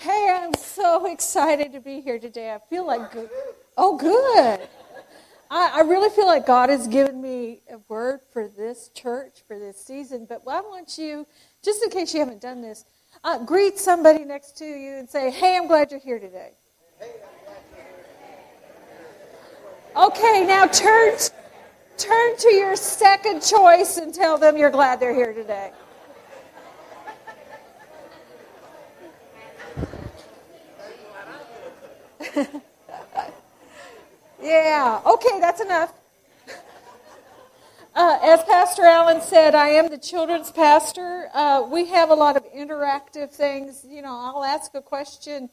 Hey, I'm so excited to be here today. I feel like good. Oh, good. I, I really feel like God has given me a word for this church for this season. But I want you, just in case you haven't done this, uh, greet somebody next to you and say, "Hey, I'm glad you're here today." Okay, now turn turn to your second choice and tell them you're glad they're here today. yeah, okay, that's enough. Uh, as Pastor Allen said, I am the children's pastor. Uh, we have a lot of interactive things. You know, I'll ask a question,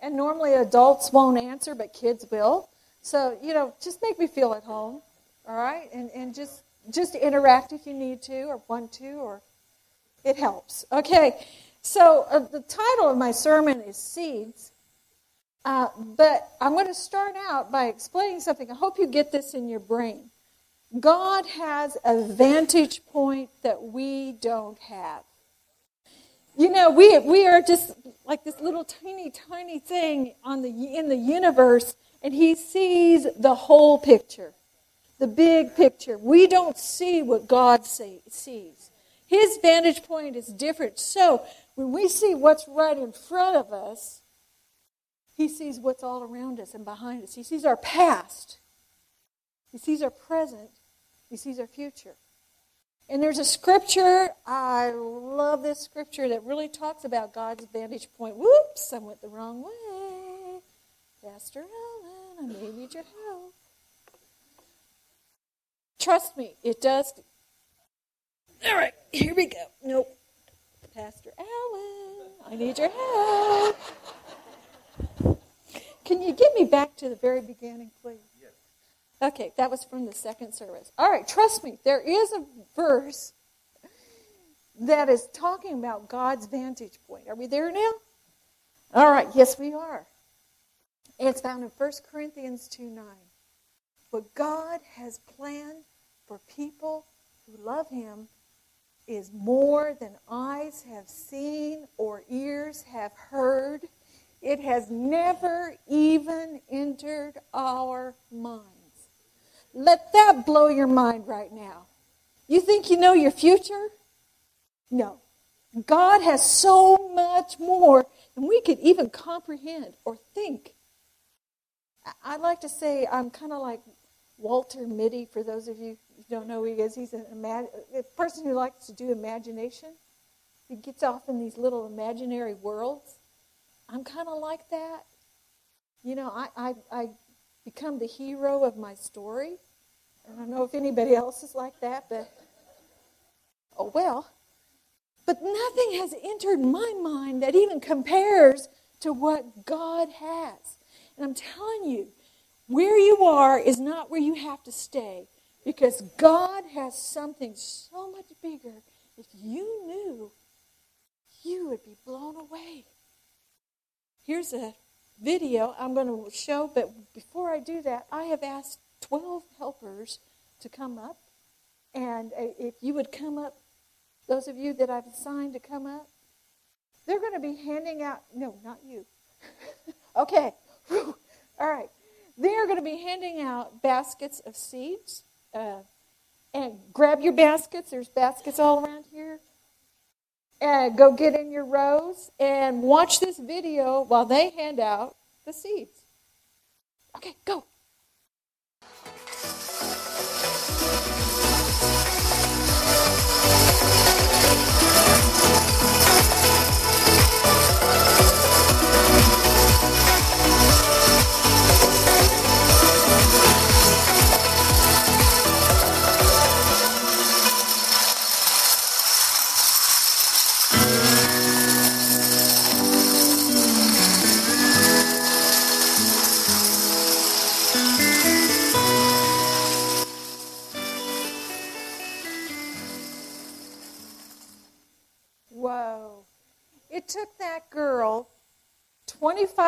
and normally adults won't answer, but kids will. So, you know, just make me feel at home, all right? And, and just, just interact if you need to or want to, or it helps. Okay, so uh, the title of my sermon is Seeds. Uh, but I'm going to start out by explaining something. I hope you get this in your brain. God has a vantage point that we don't have. You know, we, we are just like this little tiny, tiny thing on the, in the universe, and he sees the whole picture, the big picture. We don't see what God see, sees. His vantage point is different. So when we see what's right in front of us, he sees what's all around us and behind us. He sees our past. He sees our present. He sees our future. And there's a scripture, I love this scripture that really talks about God's vantage point. Whoops, I went the wrong way. Pastor Ellen, I may need your help. Trust me, it does. All right, here we go. Nope. Pastor Allen, I need your help. Can you get me back to the very beginning, please? Yes. Okay, that was from the second service. All right, trust me, there is a verse that is talking about God's vantage point. Are we there now? All right, yes, we are. It's found in 1 Corinthians 2 9. What God has planned for people who love Him is more than eyes have seen or ears have heard. It has never even entered our minds. Let that blow your mind right now. You think you know your future? No. God has so much more than we could even comprehend or think. I'd like to say I'm kind of like Walter Mitty, for those of you don't know who he is. He's a person who likes to do imagination. He gets off in these little imaginary worlds. I'm kind of like that. You know, I, I, I become the hero of my story. I don't know if anybody else is like that, but oh well. But nothing has entered my mind that even compares to what God has. And I'm telling you, where you are is not where you have to stay because God has something so much bigger. If you knew, you would be blown away. Here's a video I'm going to show, but before I do that, I have asked 12 helpers to come up. And uh, if you would come up, those of you that I've assigned to come up, they're going to be handing out, no, not you. okay, Whew. All right. They are going to be handing out baskets of seeds. Uh, and grab your baskets. There's baskets all around here. And go get in your rows and watch this video while they hand out the seeds.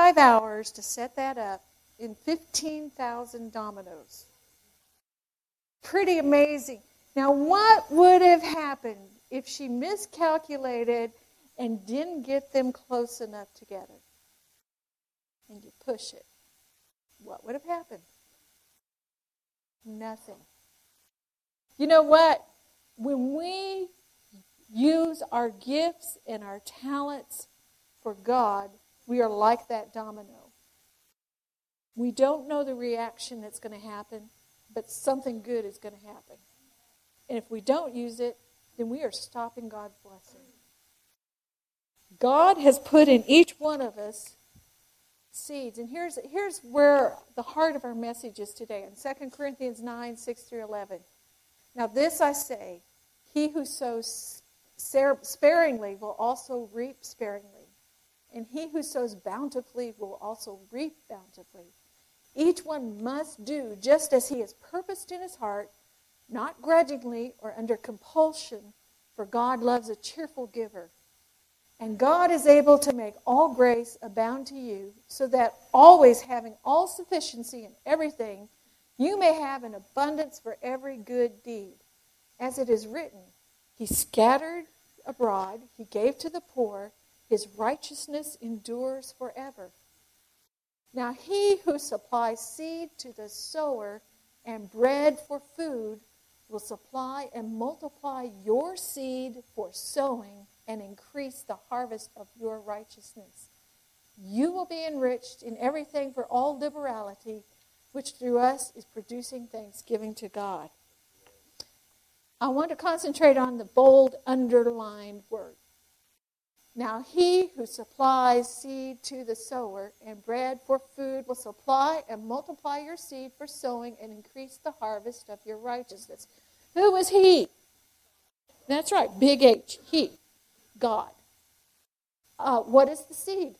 25 hours to set that up in 15,000 dominoes. Pretty amazing. Now, what would have happened if she miscalculated and didn't get them close enough together? And you push it. What would have happened? Nothing. You know what? When we use our gifts and our talents for God, we are like that domino. We don't know the reaction that's going to happen, but something good is going to happen. And if we don't use it, then we are stopping God's blessing. God has put in each one of us seeds. And here's, here's where the heart of our message is today in 2 Corinthians 9 6 through 11. Now, this I say he who sows sparingly will also reap sparingly, and he who sows bountifully will also reap bountifully. Each one must do just as he has purposed in his heart, not grudgingly or under compulsion, for God loves a cheerful giver. And God is able to make all grace abound to you, so that always having all sufficiency in everything, you may have an abundance for every good deed. As it is written, He scattered abroad, He gave to the poor, His righteousness endures forever. Now he who supplies seed to the sower and bread for food will supply and multiply your seed for sowing and increase the harvest of your righteousness. You will be enriched in everything for all liberality, which through us is producing thanksgiving to God. I want to concentrate on the bold underlined word. Now he who supplies seed to the sower and bread for food will supply and multiply your seed for sowing and increase the harvest of your righteousness. Who is he? That's right, big H, he. God. Uh, what is the seed?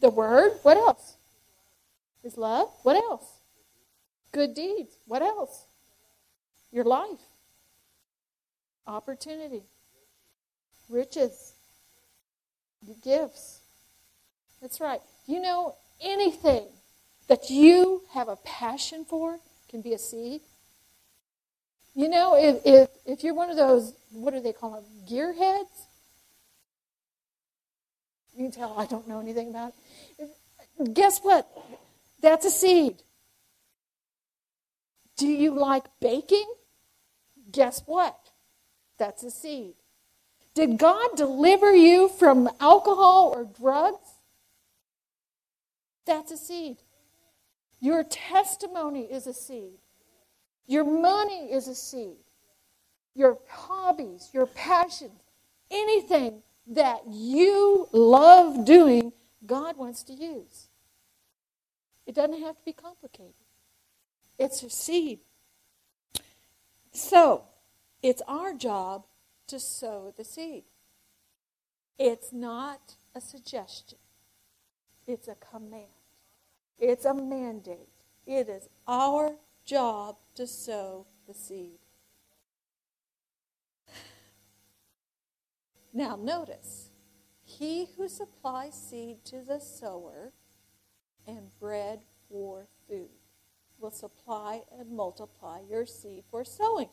The Word. What else? His love. What else? Good deeds. What else? Your life. Opportunity. Riches. Your gifts. That's right. You know, anything that you have a passion for can be a seed. You know, if, if, if you're one of those, what do they call them, gearheads? You can tell I don't know anything about it. Guess what? That's a seed. Do you like baking? Guess what? That's a seed. Did God deliver you from alcohol or drugs? That's a seed. Your testimony is a seed. Your money is a seed. Your hobbies, your passions, anything that you love doing, God wants to use. It doesn't have to be complicated. It's a seed. So, it's our job to sow the seed. It's not a suggestion, it's a command, it's a mandate. It is our job to sow the seed. Now, notice, he who supplies seed to the sower and bread for food will supply and multiply your seed for sowing.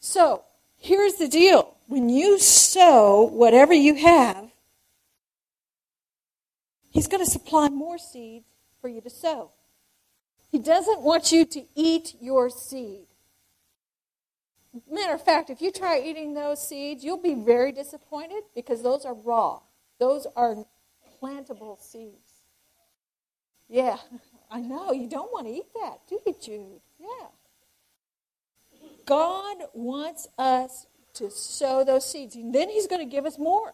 So, here's the deal when you sow whatever you have, he's going to supply more seed for you to sow. He doesn't want you to eat your seed. Matter of fact, if you try eating those seeds, you'll be very disappointed because those are raw. Those are plantable seeds. Yeah, I know. You don't want to eat that, do you, Jude? Yeah. God wants us to sow those seeds, and then He's going to give us more.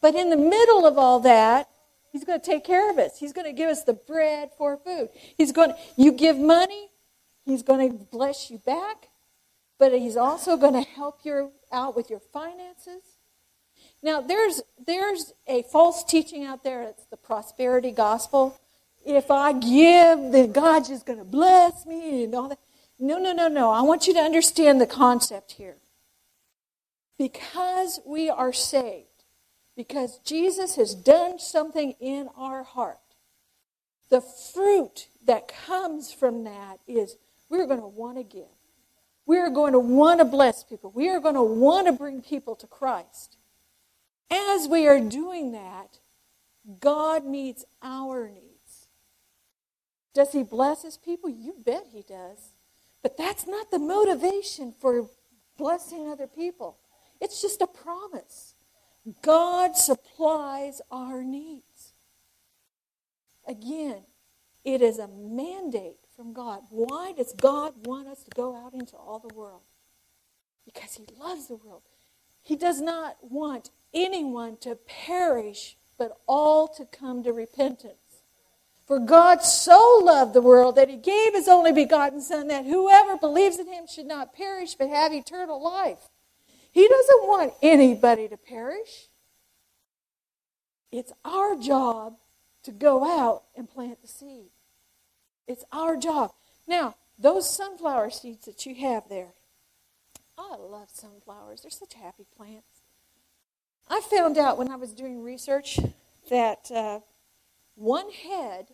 But in the middle of all that, He's going to take care of us. He's going to give us the bread for food. He's going to, you give money, He's going to bless you back, but He's also going to help you out with your finances. Now, there's, there's a false teaching out there. It's the prosperity gospel. If I give, then God's just going to bless me and all that. No, no, no, no. I want you to understand the concept here. Because we are saved, because Jesus has done something in our heart. The fruit that comes from that is we're going to want to give. We are going to want to bless people. We are going to want to bring people to Christ. As we are doing that, God meets our needs. Does He bless His people? You bet He does. But that's not the motivation for blessing other people. It's just a promise. God supplies our needs. Again, it is a mandate from God. Why does God want us to go out into all the world? Because He loves the world. He does not want anyone to perish, but all to come to repentance. For God so loved the world that He gave His only begotten Son, that whoever believes in Him should not perish, but have eternal life. He doesn't want anybody to perish. It's our job to go out and plant the seed. It's our job. Now, those sunflower seeds that you have there, I love sunflowers. They're such happy plants. I found out when I was doing research that uh, one head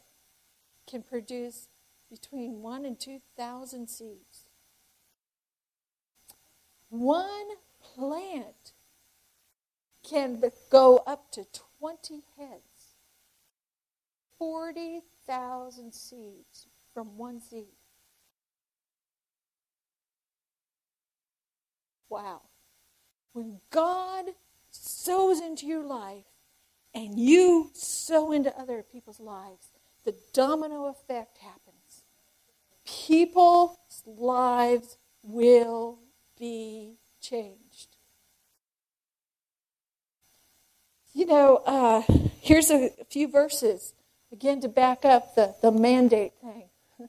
can produce between one and two thousand seeds. One plant can go up to 20 heads. 40,000 seeds from one seed. Wow. When God sows into your life and you sow into other people's lives, the domino effect happens. People's lives will be changed. You know, uh, here's a, few verses again to back up the, the mandate thing.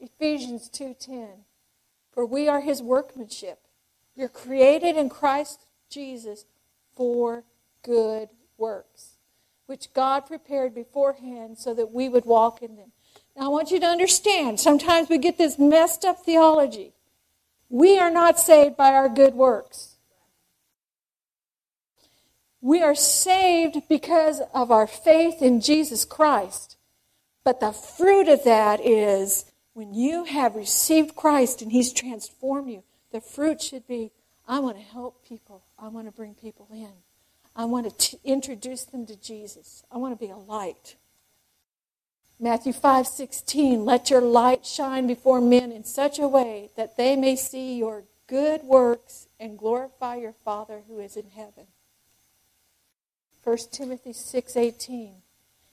Ephesians 2:10. For we are his workmanship. You're created in Christ Jesus for good works, which God prepared beforehand so that we would walk in them. Now I want you to understand, sometimes we get this messed up theology. We are not saved by our good works. We are saved because of our faith in Jesus Christ. But the fruit of that is when you have received Christ and He's transformed you, the fruit should be I want to help people. I want to bring people in. I want to t- introduce them to Jesus. I want to be a light. Matthew 5 16, let your light shine before men in such a way that they may see your good works and glorify your Father who is in heaven. 1 Timothy 6 18,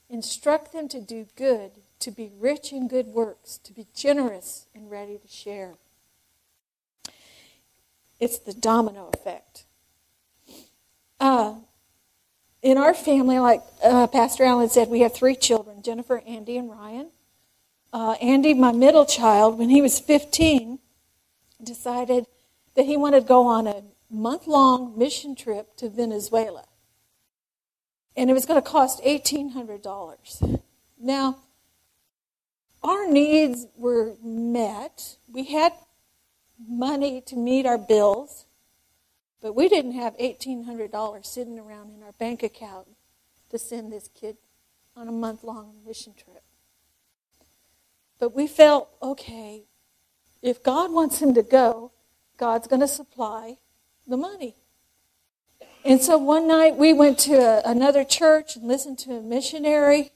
instruct them to do good, to be rich in good works, to be generous and ready to share. It's the domino effect. Uh, in our family, like uh, Pastor Allen said, we have three children Jennifer, Andy, and Ryan. Uh, Andy, my middle child, when he was 15, decided that he wanted to go on a month long mission trip to Venezuela. And it was going to cost $1,800. Now, our needs were met. We had money to meet our bills. But we didn't have $1,800 sitting around in our bank account to send this kid on a month long mission trip. But we felt, okay, if God wants him to go, God's going to supply the money. And so one night we went to a, another church and listened to a missionary,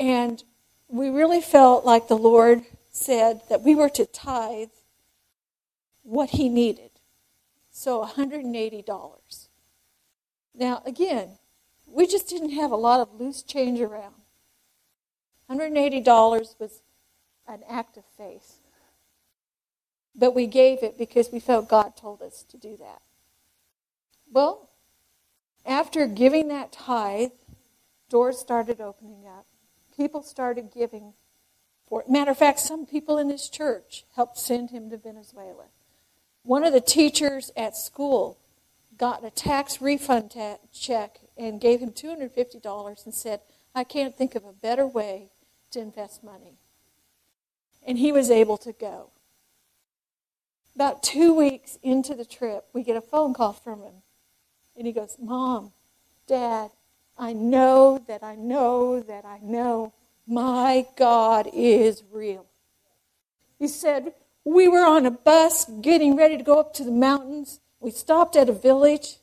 and we really felt like the Lord said that we were to tithe what he needed. So $180. Now, again, we just didn't have a lot of loose change around. $180 was an act of faith. But we gave it because we felt God told us to do that. Well, after giving that tithe, doors started opening up. People started giving for. Matter of fact, some people in this church helped send him to Venezuela. One of the teachers at school got a tax refund ta- check and gave him $250 and said, I can't think of a better way to invest money. And he was able to go. About two weeks into the trip, we get a phone call from him. And he goes, Mom, Dad, I know that I know that I know My God is real. He said, We were on a bus getting ready to go up to the mountains. We stopped at a village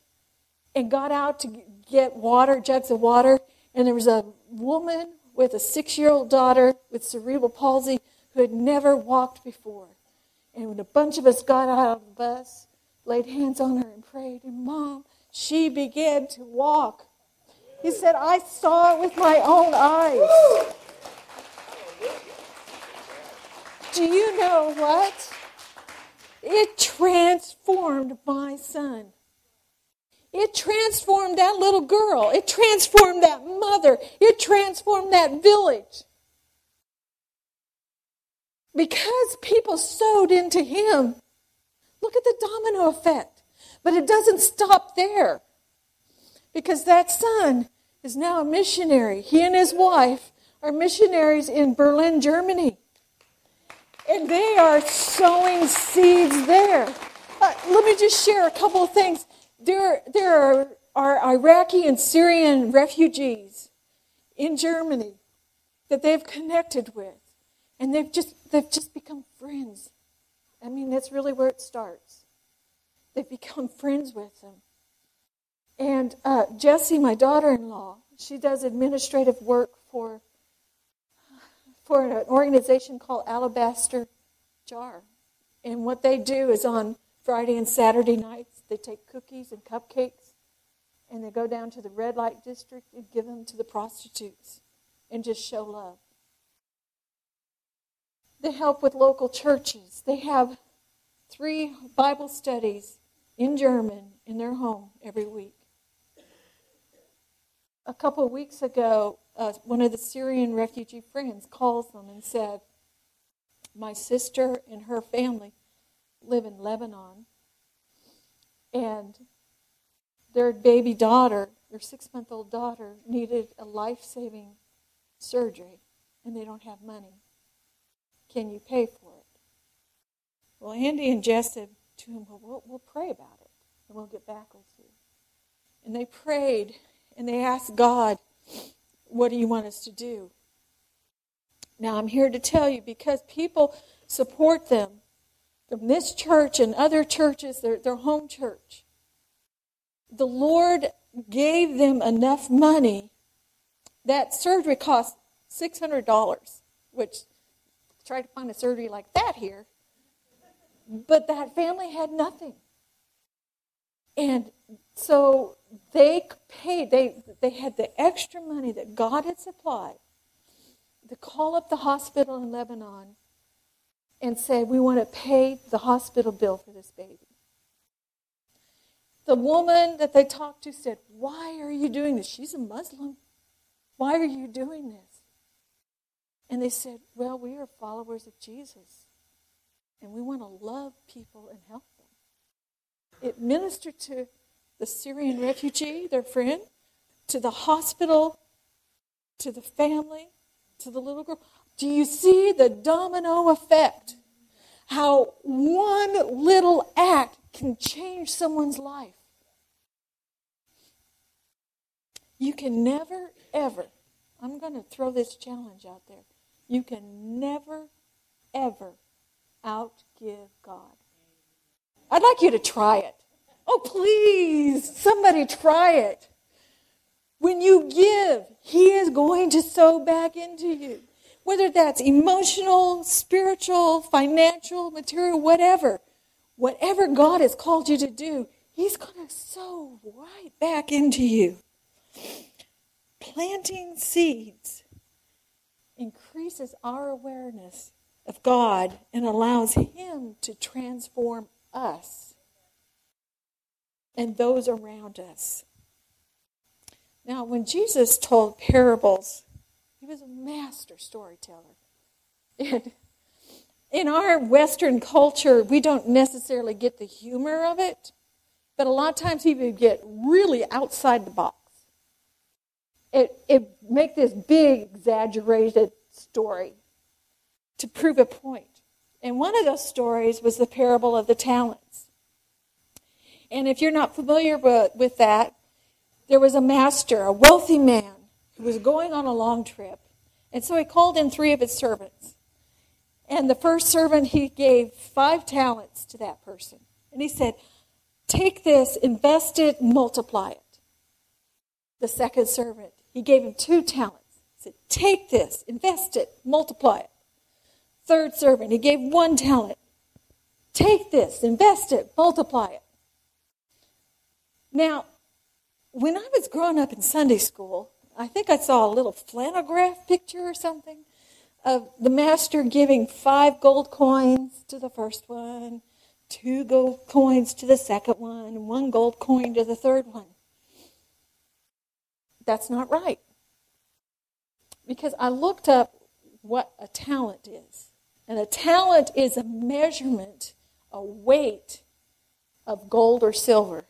and got out to get water, jugs of water. And there was a woman with a six year old daughter with cerebral palsy who had never walked before. And when a bunch of us got out of the bus, laid hands on her and prayed, and Mom, she began to walk. He said, I saw it with my own eyes. Do you know what? It transformed my son. It transformed that little girl. It transformed that mother. It transformed that village. Because people sowed into him. Look at the domino effect. But it doesn't stop there. Because that son is now a missionary. He and his wife are missionaries in Berlin, Germany. And they are sowing seeds there. Uh, let me just share a couple of things. There, there are, are Iraqi and Syrian refugees in Germany that they've connected with, and they've just they've just become friends. I mean, that's really where it starts. They've become friends with them. And uh, Jessie, my daughter-in-law, she does administrative work for for an organization called Alabaster Jar. And what they do is on Friday and Saturday nights, they take cookies and cupcakes and they go down to the red light district and give them to the prostitutes and just show love. They help with local churches. They have three Bible studies in German in their home every week. A couple of weeks ago, uh, one of the Syrian refugee friends calls them and said, My sister and her family live in Lebanon, and their baby daughter, their six month old daughter, needed a life saving surgery, and they don't have money. Can you pay for it? Well, Andy and Jess said to him, Well, we'll, we'll pray about it, and we'll get back with you. And they prayed, and they asked God what do you want us to do? Now, I'm here to tell you because people support them from this church and other churches, their, their home church. The Lord gave them enough money. That surgery cost $600, which try to find a surgery like that here. But that family had nothing. And so they paid, they, they had the extra money that God had supplied to call up the hospital in Lebanon and say, We want to pay the hospital bill for this baby. The woman that they talked to said, Why are you doing this? She's a Muslim. Why are you doing this? And they said, Well, we are followers of Jesus, and we want to love people and help them. It ministered to the Syrian refugee, their friend, to the hospital, to the family, to the little girl. Do you see the domino effect? How one little act can change someone's life. You can never, ever, I'm going to throw this challenge out there. You can never, ever outgive God. I'd like you to try it. Oh, please, somebody try it. When you give, He is going to sow back into you. Whether that's emotional, spiritual, financial, material, whatever. Whatever God has called you to do, He's going to sow right back into you. Planting seeds increases our awareness of God and allows Him to transform us and those around us. Now, when Jesus told parables, he was a master storyteller. And in our Western culture, we don't necessarily get the humor of it, but a lot of times he would get really outside the box. It, it make this big, exaggerated story to prove a point. And one of those stories was the parable of the talents. And if you're not familiar with that, there was a master, a wealthy man, who was going on a long trip. And so he called in three of his servants. And the first servant, he gave five talents to that person. And he said, Take this, invest it, multiply it. The second servant, he gave him two talents. He said, Take this, invest it, multiply it. Third servant, he gave one talent. Take this, invest it, multiply it. Now, when I was growing up in Sunday school, I think I saw a little flannelgraph picture or something of the master giving five gold coins to the first one, two gold coins to the second one, and one gold coin to the third one. That's not right. Because I looked up what a talent is. And a talent is a measurement, a weight of gold or silver.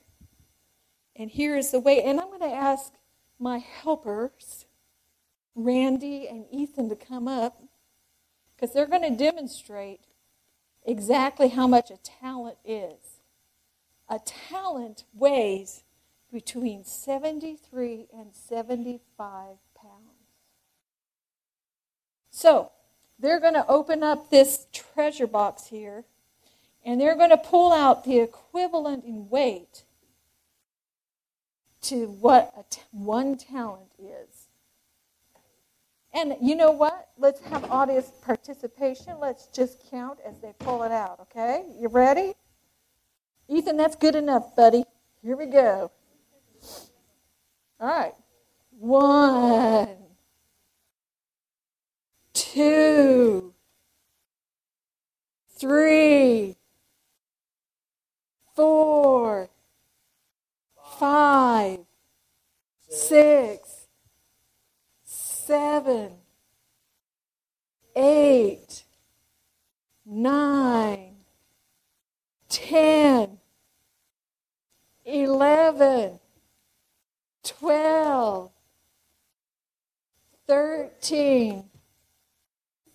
And here is the weight. And I'm going to ask my helpers, Randy and Ethan, to come up because they're going to demonstrate exactly how much a talent is. A talent weighs between 73 and 75 pounds. So, they're going to open up this treasure box here and they're going to pull out the equivalent in weight to what t- one talent is. And you know what? Let's have audience participation. Let's just count as they pull it out, okay? You ready? Ethan, that's good enough, buddy. Here we go. All right. One, two, three, four, five, six, seven, eight, nine, ten, eleven, twelve, thirteen,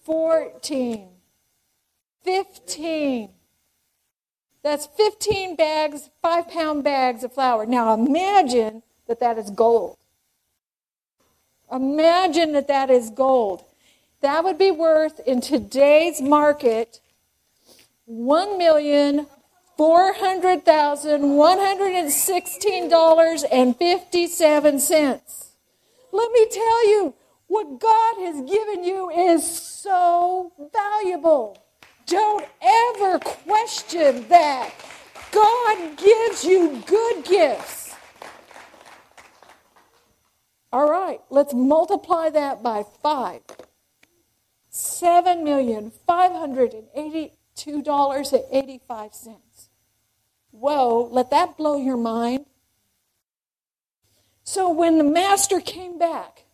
fourteen, fifteen. That's 15 bags, five pound bags of flour. Now imagine that that is gold. Imagine that that is gold. That would be worth in today's market one million four hundred thousand one hundred and sixteen dollars and fifty seven cents. Let me tell you, what God has given you is so valuable. Don't ever question that. God gives you good gifts. All right, let's multiply that by five. Seven million five hundred and eighty-two dollars and eighty-five cents. Whoa, let that blow your mind. So when the master came back,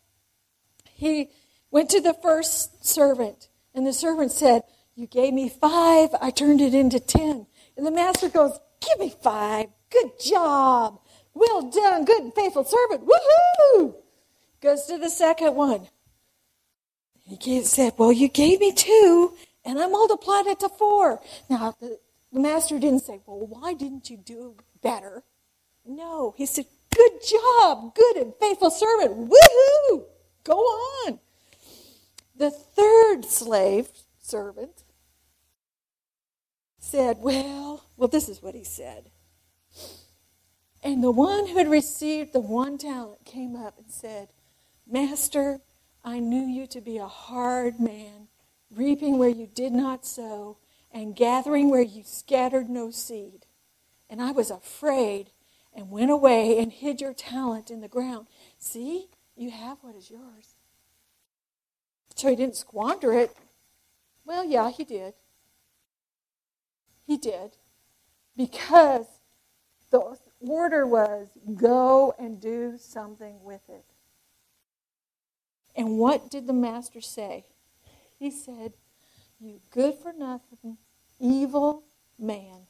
he went to the first servant, and the servant said, you gave me five, I turned it into ten. And the master goes, Give me five. Good job. Well done, good and faithful servant. Woohoo! Goes to the second one. He said, Well, you gave me two, and I multiplied it to four. Now, the, the master didn't say, Well, why didn't you do better? No, he said, Good job, good and faithful servant. Woohoo! Go on. The third slave servant said, Well, well, this is what he said. And the one who had received the one talent came up and said, Master, I knew you to be a hard man, reaping where you did not sow, and gathering where you scattered no seed. And I was afraid and went away and hid your talent in the ground. See, you have what is yours. So he didn't squander it. Well, yeah, he did. He did. Because the order was go and do something with it. And what did the master say? He said, You good for nothing, evil man,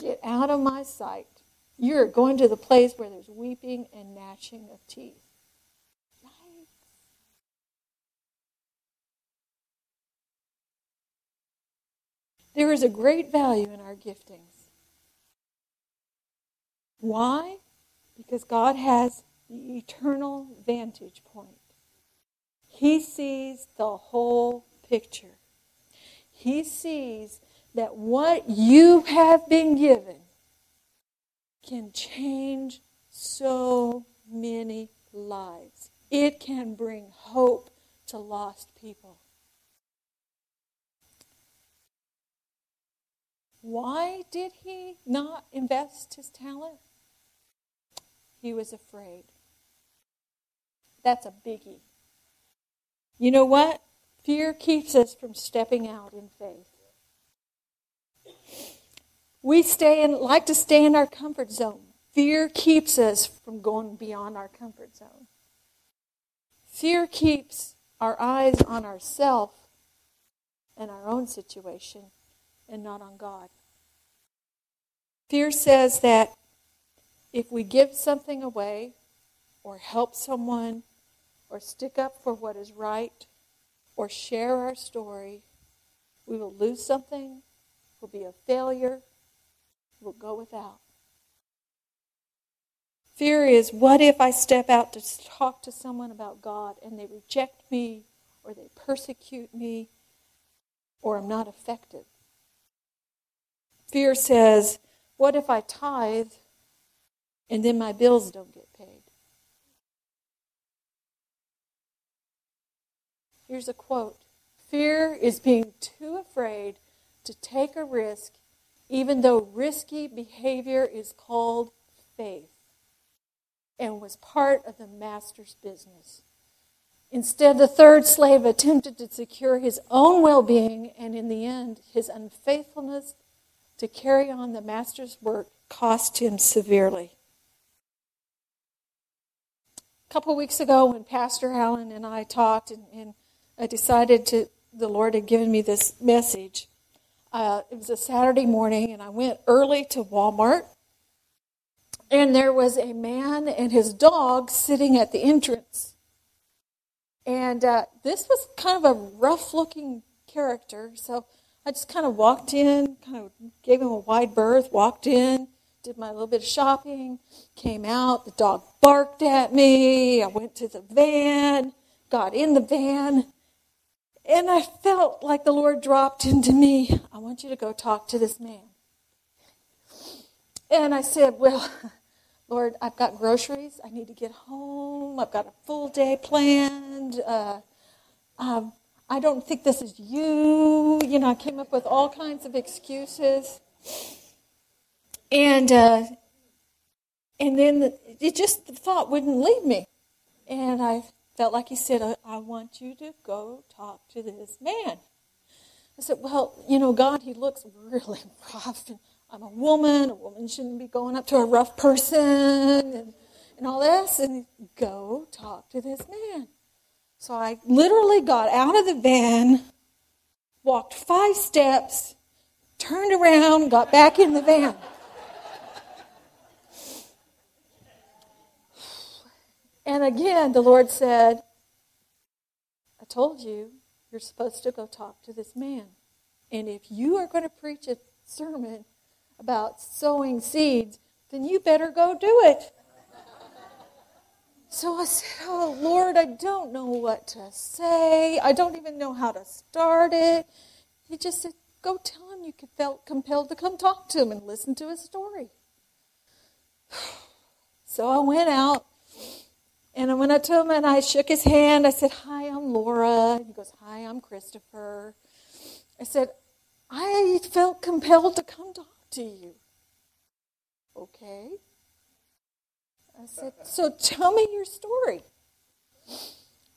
get out of my sight. You're going to the place where there's weeping and gnashing of teeth. There is a great value in our giftings. Why? Because God has the eternal vantage point. He sees the whole picture. He sees that what you have been given can change so many lives. It can bring hope to lost people. Why did he not invest his talent? He was afraid. That's a biggie. You know what? Fear keeps us from stepping out in faith. We stay in, like to stay in our comfort zone. Fear keeps us from going beyond our comfort zone. Fear keeps our eyes on ourself and our own situation and not on God. Fear says that if we give something away or help someone or stick up for what is right or share our story, we will lose something, we'll be a failure, we'll go without. Fear is what if I step out to talk to someone about God and they reject me or they persecute me or I'm not effective? Fear says, what if I tithe and then my bills don't get paid? Here's a quote Fear is being too afraid to take a risk, even though risky behavior is called faith and was part of the master's business. Instead, the third slave attempted to secure his own well being, and in the end, his unfaithfulness to carry on the master's work cost him severely. A couple of weeks ago, when Pastor Allen and I talked, and, and I decided to, the Lord had given me this message. Uh, it was a Saturday morning, and I went early to Walmart. And there was a man and his dog sitting at the entrance. And uh, this was kind of a rough looking character. So I just kind of walked in, kind of gave him a wide berth, walked in, did my little bit of shopping, came out. The dog barked at me. I went to the van, got in the van, and I felt like the Lord dropped into me, I want you to go talk to this man. And I said, Well, Lord, I've got groceries. I need to get home. I've got a full day planned. Uh, um, I don't think this is you. You know, I came up with all kinds of excuses. And uh, and then the, it just the thought wouldn't leave me. And I felt like he said, I, I want you to go talk to this man. I said, Well, you know, God, he looks really rough. And I'm a woman. A woman shouldn't be going up to a rough person and, and all this. And go talk to this man. So I literally got out of the van, walked five steps, turned around, got back in the van. And again, the Lord said, I told you, you're supposed to go talk to this man. And if you are going to preach a sermon about sowing seeds, then you better go do it. So I said, Oh, Lord, I don't know what to say. I don't even know how to start it. He just said, Go tell him you felt compelled to come talk to him and listen to his story. So I went out, and when I told him and I shook his hand, I said, Hi, I'm Laura. He goes, Hi, I'm Christopher. I said, I felt compelled to come talk to you. Okay. I said, So tell me your story.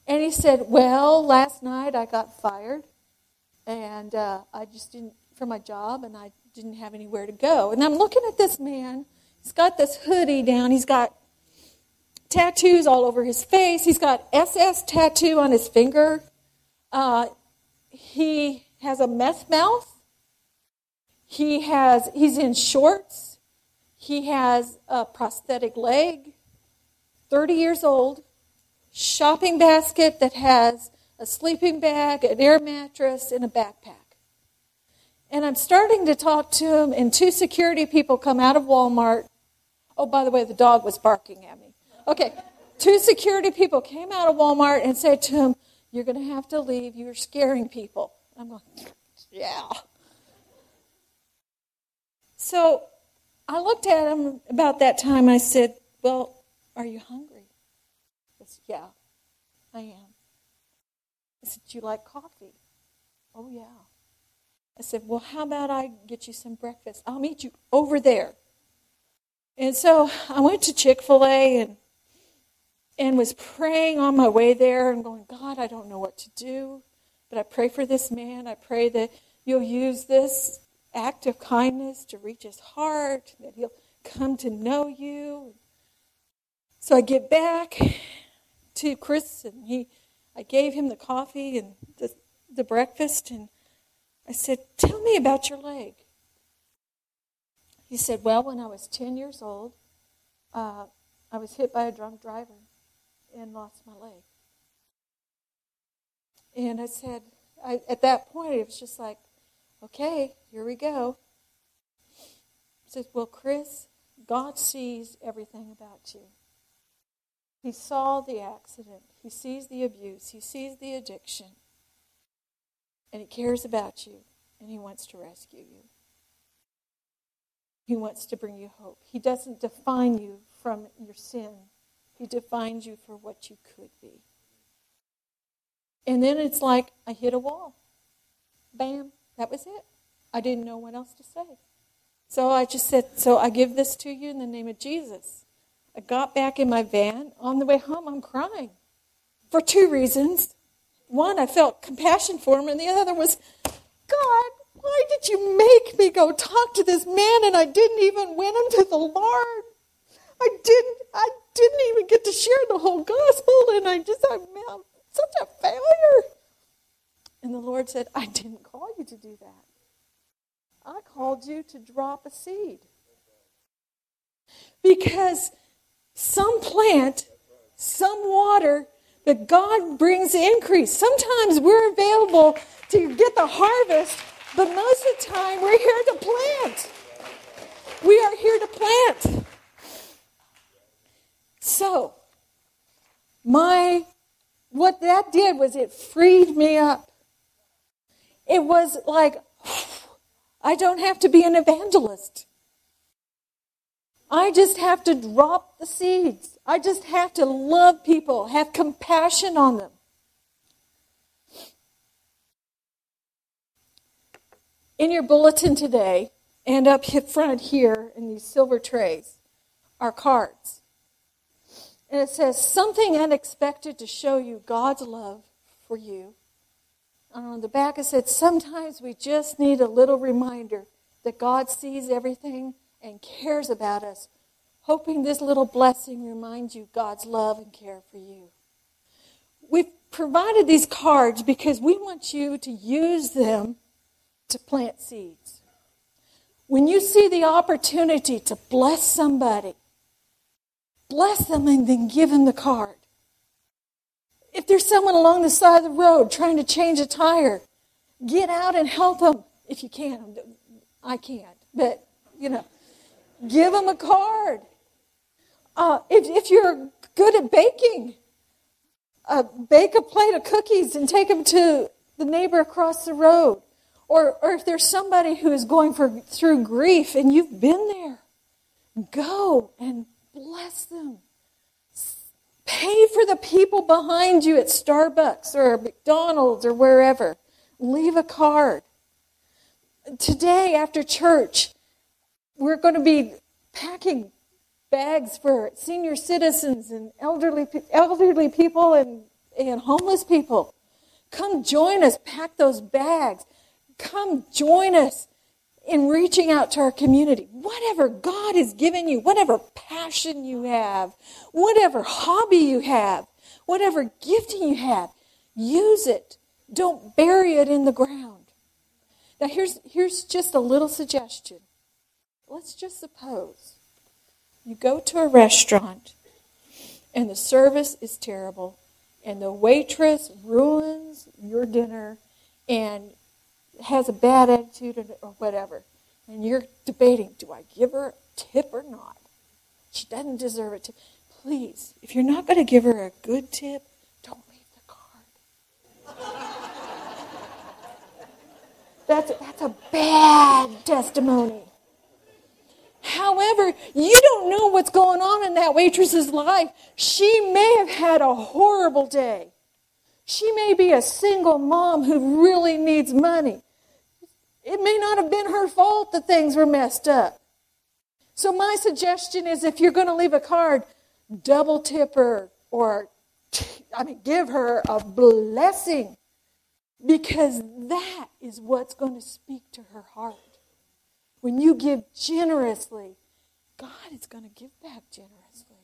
And he said, Well, last night I got fired, and uh, I just didn't, for my job, and I didn't have anywhere to go. And I'm looking at this man. He's got this hoodie down. He's got tattoos all over his face. He's got SS tattoo on his finger. Uh, he has a meth mouth. He has, he's in shorts. He has a prosthetic leg, 30 years old, shopping basket that has a sleeping bag, an air mattress, and a backpack. And I'm starting to talk to him, and two security people come out of Walmart. Oh, by the way, the dog was barking at me. Okay, two security people came out of Walmart and said to him, You're going to have to leave. You're scaring people. I'm going, Yeah. So I looked at him about that time. I said, Well, are you hungry? He said, Yeah, I am. I said, Do you like coffee? Oh, yeah. I said, Well, how about I get you some breakfast? I'll meet you over there. And so I went to Chick fil A and, and was praying on my way there and going, God, I don't know what to do, but I pray for this man. I pray that you'll use this act of kindness to reach his heart, that he'll come to know you. So I get back to Chris and he I gave him the coffee and the, the breakfast and I said, Tell me about your leg. He said, Well, when I was 10 years old, uh, I was hit by a drunk driver and lost my leg. And I said, I, at that point, it was just like, okay, here we go. He said, Well, Chris, God sees everything about you. He saw the accident, He sees the abuse, He sees the addiction, and He cares about you, and He wants to rescue you. He wants to bring you hope. He doesn't define you from your sin, He defines you for what you could be. And then it's like I hit a wall. Bam, that was it. I didn't know what else to say. So I just said, So I give this to you in the name of Jesus. I got back in my van. On the way home, I'm crying for two reasons. One, I felt compassion for him, and the other was, God, why did you make me go talk to this man and I didn't even win him to the Lord? I didn't. I didn't even get to share the whole gospel, and I just I'm such a failure. And the Lord said, I didn't call you to do that. I called you to drop a seed. Because some plant, some water, that God brings increase. Sometimes we're available to get the harvest, but most of the time we're here to plant. We are here to plant. So, my what that did was it freed me up. It was like I don't have to be an evangelist. I just have to drop the seeds. I just have to love people, have compassion on them. In your bulletin today, and up front here in these silver trays, are cards. And it says, Something unexpected to show you God's love for you. And on the back it said, Sometimes we just need a little reminder that God sees everything and cares about us, hoping this little blessing reminds you God's love and care for you. We've provided these cards because we want you to use them to plant seeds. When you see the opportunity to bless somebody, bless them and then give them the card. If there's someone along the side of the road trying to change a tire, get out and help them if you can. I can't, but you know, Give them a card. Uh, if, if you're good at baking, uh, bake a plate of cookies and take them to the neighbor across the road. Or, or if there's somebody who is going for, through grief and you've been there, go and bless them. Pay for the people behind you at Starbucks or McDonald's or wherever. Leave a card. Today, after church, we're going to be packing bags for senior citizens and elderly, elderly people and, and homeless people. Come join us, pack those bags. Come join us in reaching out to our community. Whatever God has given you, whatever passion you have, whatever hobby you have, whatever gifting you have, use it. Don't bury it in the ground. Now, here's, here's just a little suggestion let's just suppose you go to a restaurant and the service is terrible and the waitress ruins your dinner and has a bad attitude or whatever. And you're debating, do I give her a tip or not? She doesn't deserve it. Tip, please, if you're not going to give her a good tip, don't leave the card. That's, that's a bad testimony. However, you don't know what's going on in that waitress's life. She may have had a horrible day. She may be a single mom who really needs money. It may not have been her fault that things were messed up. So, my suggestion is if you're going to leave a card, double tip her or, I mean, give her a blessing because that is what's going to speak to her heart. When you give generously, God is going to give back generously.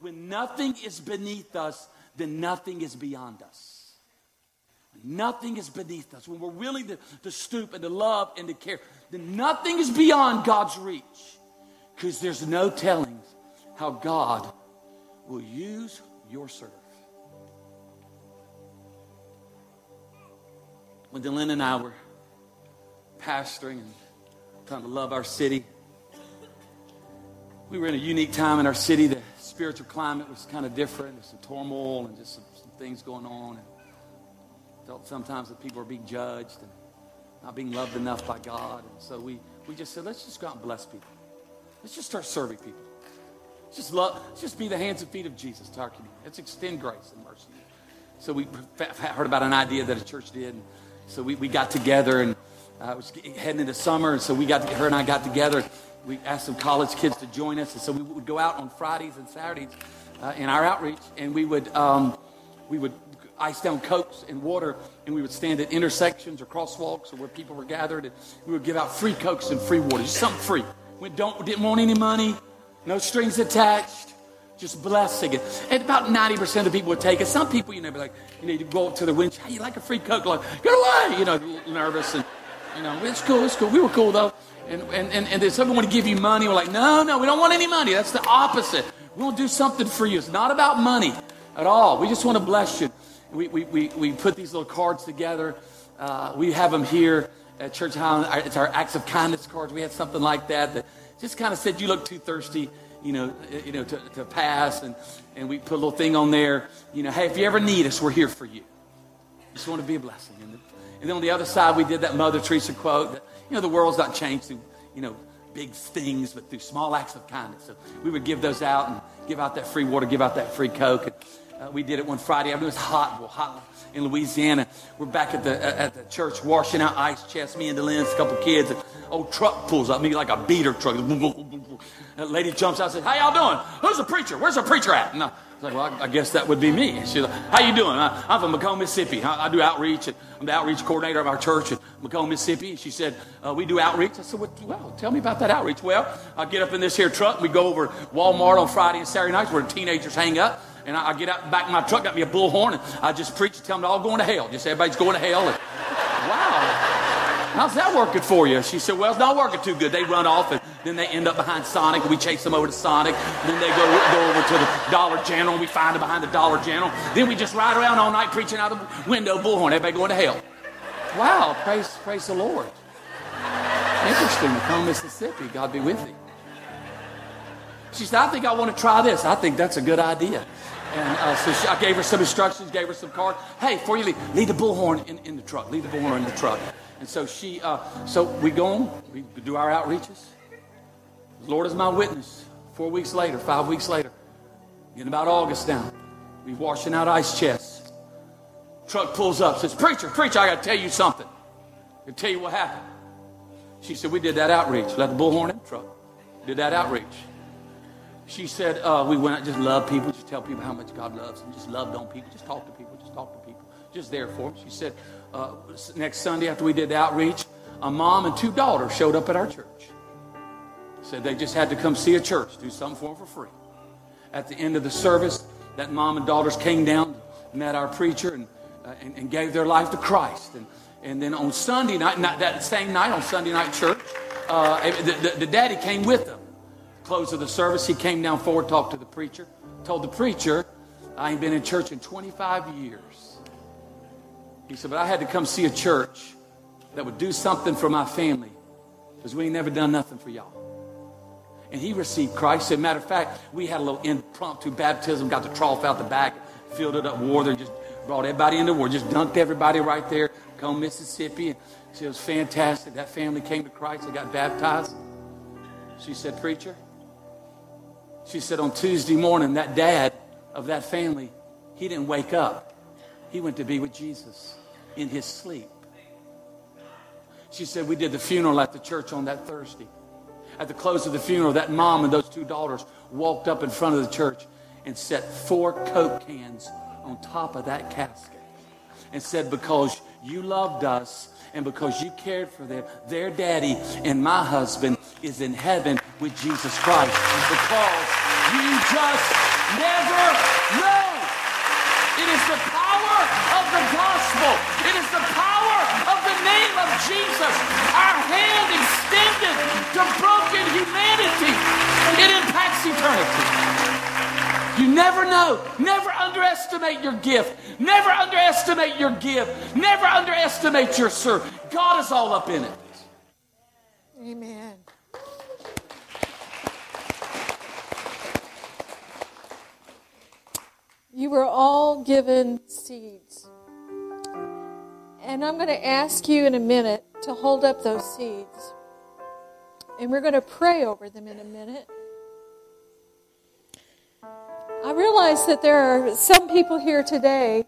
When nothing is beneath us, then nothing is beyond us. Nothing is beneath us. When we're willing to, to stoop and to love and to care, then nothing is beyond God's reach. Because there's no telling how God will use your servant. When Dylan and I were pastoring and trying to love our city, we were in a unique time in our city. The spiritual climate was kind of different. There's some turmoil and just some, some things going on. And felt sometimes that people were being judged and not being loved enough by God. And so we, we just said, let's just go out and bless people. Let's just start serving people. Let's just love, let's just be the hands and feet of Jesus to our community. Let's extend grace and mercy. So we heard about an idea that a church did. And so we, we got together and uh, it was heading into summer. And so we got, to, her and I got together. We asked some college kids to join us. And so we would go out on Fridays and Saturdays uh, in our outreach and we would, um, we would ice down cokes and water and we would stand at intersections or crosswalks or where people were gathered and we would give out free cokes and free water, just something free. We don't, didn't want any money, no strings attached just blessing it. And about 90% of the people would take it. Some people, you know, be like, you know, you go up to the window, hey, you like a free Coke? Like, get away! You know, nervous. And, you know, it's cool, it's cool. We were cool, though. And, and, and, and then someone want to give you money. We're like, no, no, we don't want any money. That's the opposite. We want to do something for you. It's not about money at all. We just want to bless you. We, we, we, we put these little cards together. Uh, we have them here at Church Highland. It's our acts of kindness cards. We had something like that that just kind of said, you look too thirsty you know, you know, to, to pass. And, and we put a little thing on there, you know, hey, if you ever need us, we're here for you. Just want to be a blessing. And, and then on the other side, we did that Mother Teresa quote that, you know, the world's not changed through, you know, big things, but through small acts of kindness. So we would give those out and give out that free water, give out that free Coke. And, uh, we did it one Friday. I mean, it was hot, well, hot in Louisiana. We're back at the at the church washing out ice chests. Me and Delins, a couple kids. And old truck pulls up, me like a beater truck. A lady jumps out and says, "How y'all doing? Who's the preacher? Where's the preacher at?" And I was like, "Well, I, guess that would be me." She's like, "How you doing? I, am from McComb, Mississippi. I, I, do outreach. And I'm the outreach coordinator of our church in McComb, Mississippi." And She said, uh, "We do outreach." I said, "Well, well, tell me about that outreach." Well, I get up in this here truck. We go over Walmart on Friday and Saturday nights where teenagers hang up. And I, I get out back in my truck, got me a bullhorn, and I just preach and tell them they're all going to hell. Just everybody's going to hell. And, wow. How's that working for you? She said, Well, it's not working too good. They run off and then they end up behind Sonic. We chase them over to Sonic. Then they go, go over to the Dollar General. And we find them behind the Dollar General. Then we just ride around all night preaching out the window, bullhorn. Everybody going to hell. Wow, praise, praise the Lord. Interesting. McComb Mississippi. God be with you. She said, I think I want to try this. I think that's a good idea. And uh, so she, I gave her some instructions, gave her some cards. Hey, before you leave, leave the bullhorn in, in the truck. Leave the bullhorn in the truck. And so she, uh, so we go on, we do our outreaches. The Lord is my witness. Four weeks later, five weeks later, in about August now, we washing out ice chests. Truck pulls up, says, Preacher, preacher, I got to tell you something. I tell you what happened. She said, We did that outreach. Let the bullhorn in the truck. Did that outreach. She said, uh, We went out, just love people, just tell people how much God loves them, just loved on people, just talk to people, just talk to people, just there for them. She said, uh, next Sunday after we did the outreach, a mom and two daughters showed up at our church. Said they just had to come see a church, do something for them for free. At the end of the service, that mom and daughters came down, met our preacher, and, uh, and, and, gave their life to Christ. And, and then on Sunday night, not that same night on Sunday night church, uh, the, the, the daddy came with them. Close of the service, he came down forward, talked to the preacher, told the preacher, I ain't been in church in 25 years. He said, but I had to McComb see a church that would do something for my family because we ain't never done nothing for y'all. And he received Christ. As a matter of fact, we had a little impromptu baptism, got the trough out the back, filled it up water, just brought everybody into water, just dunked everybody right there, come Mississippi. And it was fantastic. That family came to Christ, they got baptized. She said, Preacher, she said on Tuesday morning, that dad of that family, he didn't wake up. He went to be with Jesus in his sleep. She said, We did the funeral at the church on that Thursday. At the close of the funeral, that mom and those two daughters walked up in front of the church and set four Coke cans on top of that casket and said, Because you loved us and because you cared for them, their daddy and my husband is in heaven with Jesus Christ. Because you just never know. It is the power of the gospel. It is the power of the name of Jesus. Our hand extended to broken humanity. It impacts eternity. You never know. Never underestimate your gift. Never underestimate your gift. Never underestimate your serve. God is all up in it. Amen. You were all given seeds. And I'm going to ask you in a minute to hold up those seeds. And we're going to pray over them in a minute. I realize that there are some people here today,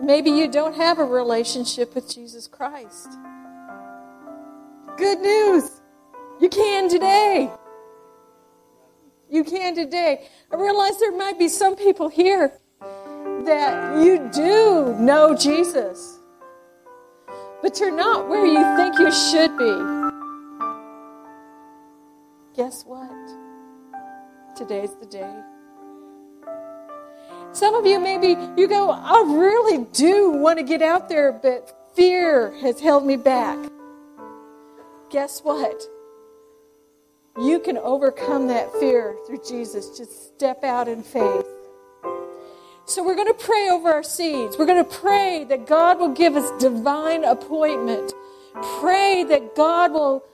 maybe you don't have a relationship with Jesus Christ. Good news! You can today. You can today. I realize there might be some people here that you do know Jesus, but you're not where you think you should be. Guess what? Today's the day. Some of you, maybe you go, I really do want to get out there, but fear has held me back. Guess what? You can overcome that fear through Jesus. Just step out in faith. So, we're going to pray over our seeds. We're going to pray that God will give us divine appointment. Pray that God will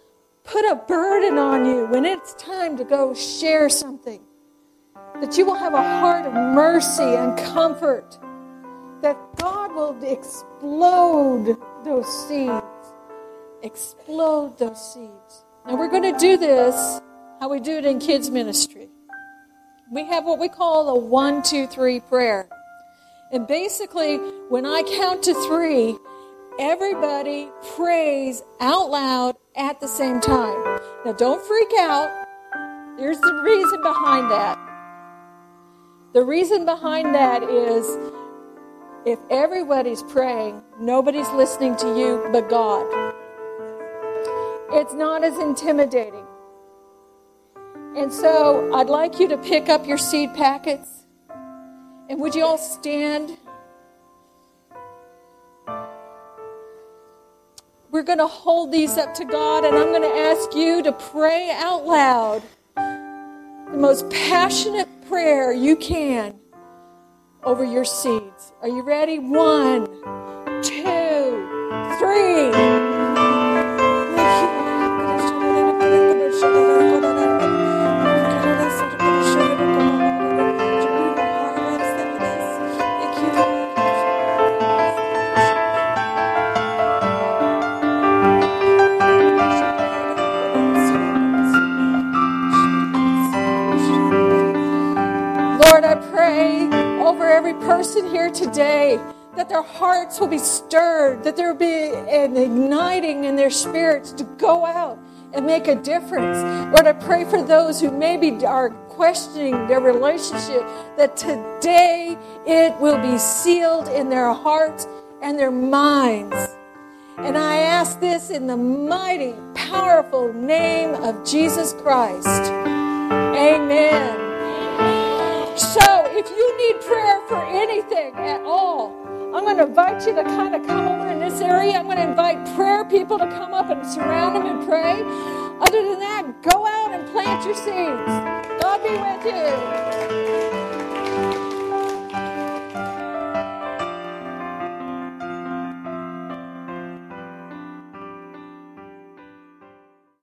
put a burden on you when it's time to go share something that you will have a heart of mercy and comfort, that God will explode those seeds. Explode those seeds. Now, we're going to do this how we do it in kids' ministry. We have what we call a one, two, three prayer. And basically, when I count to three, everybody prays out loud at the same time. Now, don't freak out. There's the reason behind that. The reason behind that is if everybody's praying, nobody's listening to you but God. It's not as intimidating. And so I'd like you to pick up your seed packets. And would you all stand? We're going to hold these up to God, and I'm going to ask you to pray out loud the most passionate prayer you can over your seeds. Are you ready? One, two, three. Person here today that their hearts will be stirred, that there will be an igniting in their spirits to go out and make a difference. Lord, I pray for those who maybe are questioning their relationship, that today it will be sealed in their hearts and their minds. And I ask this in the mighty, powerful name of Jesus Christ. Amen. So, if you need prayer for anything at all, I'm going to invite you to kind of come over in this area. I'm going to invite prayer people to come up and surround them and pray. Other than that, go out and plant your seeds. God be with you.